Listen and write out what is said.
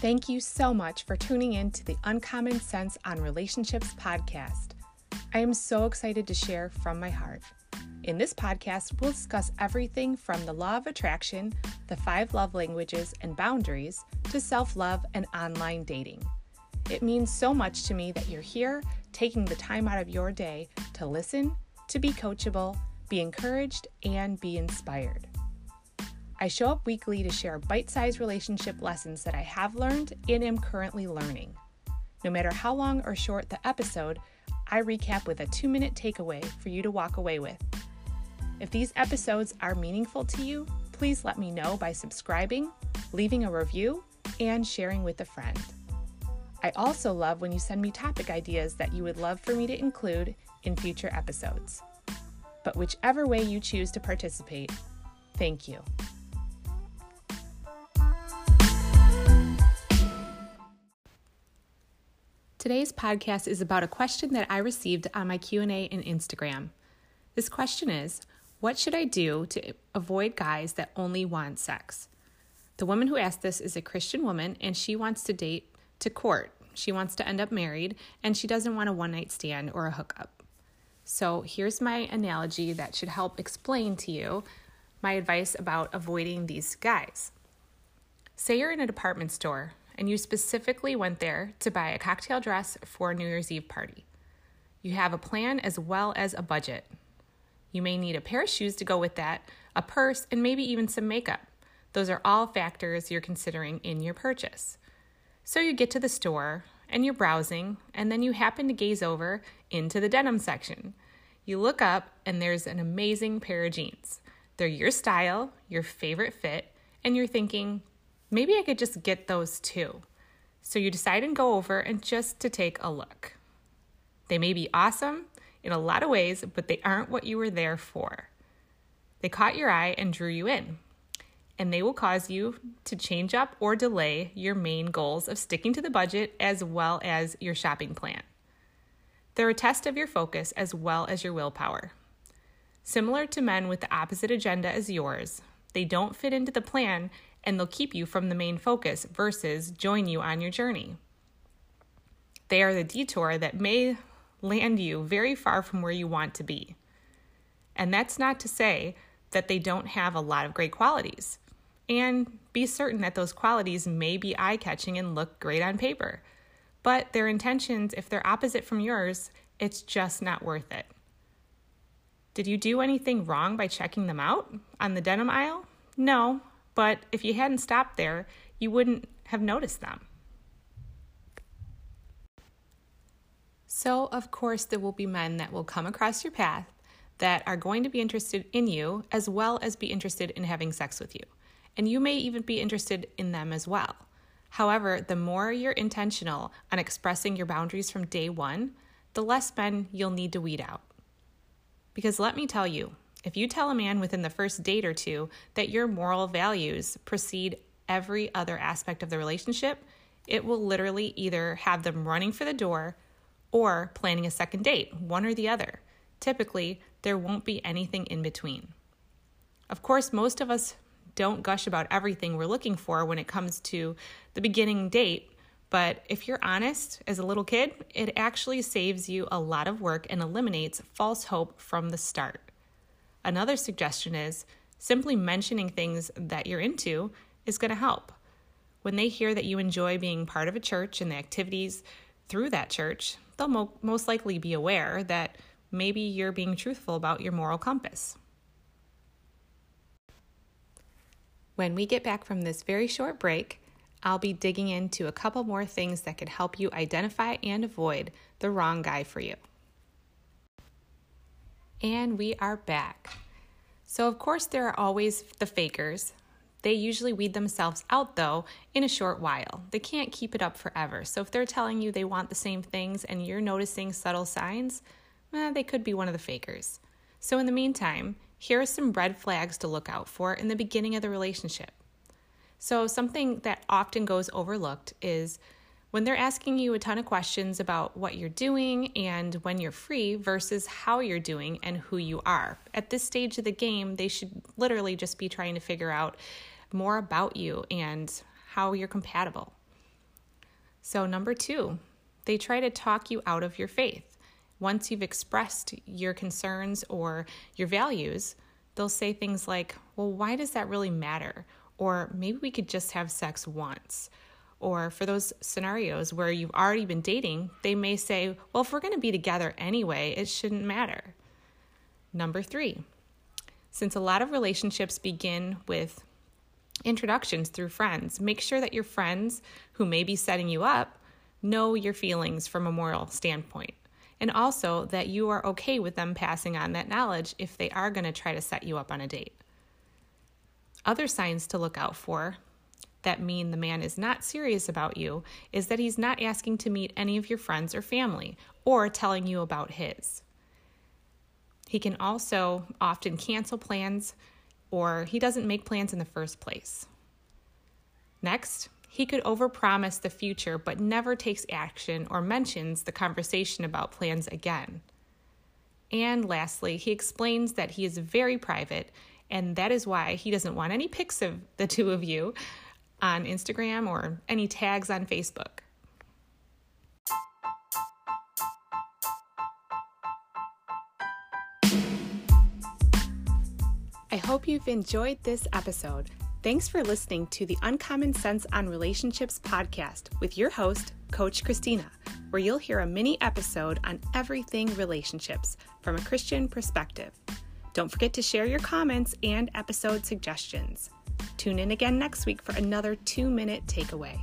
Thank you so much for tuning in to the Uncommon Sense on Relationships podcast. I am so excited to share from my heart. In this podcast, we'll discuss everything from the law of attraction, the five love languages and boundaries, to self love and online dating. It means so much to me that you're here taking the time out of your day to listen, to be coachable, be encouraged, and be inspired. I show up weekly to share bite sized relationship lessons that I have learned and am currently learning. No matter how long or short the episode, I recap with a two minute takeaway for you to walk away with. If these episodes are meaningful to you, please let me know by subscribing, leaving a review, and sharing with a friend. I also love when you send me topic ideas that you would love for me to include in future episodes. But whichever way you choose to participate, thank you. Today's podcast is about a question that I received on my Q&A in Instagram. This question is, what should I do to avoid guys that only want sex? The woman who asked this is a Christian woman and she wants to date to court. She wants to end up married and she doesn't want a one night stand or a hookup. So here's my analogy that should help explain to you my advice about avoiding these guys. Say you're in a department store and you specifically went there to buy a cocktail dress for a New Year's Eve party. You have a plan as well as a budget. You may need a pair of shoes to go with that, a purse, and maybe even some makeup. Those are all factors you're considering in your purchase. So you get to the store and you're browsing, and then you happen to gaze over into the denim section. You look up, and there's an amazing pair of jeans. They're your style, your favorite fit, and you're thinking, maybe I could just get those too. So you decide and go over and just to take a look. They may be awesome in a lot of ways, but they aren't what you were there for. They caught your eye and drew you in, and they will cause you to change up or delay your main goals of sticking to the budget as well as your shopping plan. They're a test of your focus as well as your willpower. Similar to men with the opposite agenda as yours, they don't fit into the plan and they'll keep you from the main focus versus join you on your journey. They are the detour that may land you very far from where you want to be. And that's not to say that they don't have a lot of great qualities. And be certain that those qualities may be eye catching and look great on paper. But their intentions, if they're opposite from yours, it's just not worth it. Did you do anything wrong by checking them out on the denim aisle? No, but if you hadn't stopped there, you wouldn't have noticed them. So, of course, there will be men that will come across your path that are going to be interested in you as well as be interested in having sex with you. And you may even be interested in them as well. However, the more you're intentional on expressing your boundaries from day one, the less men you'll need to weed out. Because let me tell you, if you tell a man within the first date or two that your moral values precede every other aspect of the relationship, it will literally either have them running for the door or planning a second date, one or the other. Typically, there won't be anything in between. Of course, most of us don't gush about everything we're looking for when it comes to the beginning date, but if you're honest as a little kid, it actually saves you a lot of work and eliminates false hope from the start. Another suggestion is simply mentioning things that you're into is going to help. When they hear that you enjoy being part of a church and the activities through that church, they'll mo- most likely be aware that maybe you're being truthful about your moral compass. When we get back from this very short break, I'll be digging into a couple more things that could help you identify and avoid the wrong guy for you. And we are back. So, of course, there are always the fakers. They usually weed themselves out, though, in a short while. They can't keep it up forever. So, if they're telling you they want the same things and you're noticing subtle signs, eh, they could be one of the fakers. So, in the meantime, here are some red flags to look out for in the beginning of the relationship. So, something that often goes overlooked is when they're asking you a ton of questions about what you're doing and when you're free versus how you're doing and who you are. At this stage of the game, they should literally just be trying to figure out more about you and how you're compatible. So, number two, they try to talk you out of your faith. Once you've expressed your concerns or your values, they'll say things like, Well, why does that really matter? Or maybe we could just have sex once. Or for those scenarios where you've already been dating, they may say, Well, if we're going to be together anyway, it shouldn't matter. Number three, since a lot of relationships begin with introductions through friends, make sure that your friends who may be setting you up know your feelings from a moral standpoint. And also that you are okay with them passing on that knowledge if they are going to try to set you up on a date. Other signs to look out for that mean the man is not serious about you is that he's not asking to meet any of your friends or family or telling you about his. He can also often cancel plans or he doesn't make plans in the first place. Next, he could overpromise the future but never takes action or mentions the conversation about plans again. And lastly, he explains that he is very private and that is why he doesn't want any pics of the two of you on Instagram or any tags on Facebook. I hope you've enjoyed this episode. Thanks for listening to the Uncommon Sense on Relationships podcast with your host, Coach Christina, where you'll hear a mini episode on everything relationships from a Christian perspective. Don't forget to share your comments and episode suggestions. Tune in again next week for another two minute takeaway.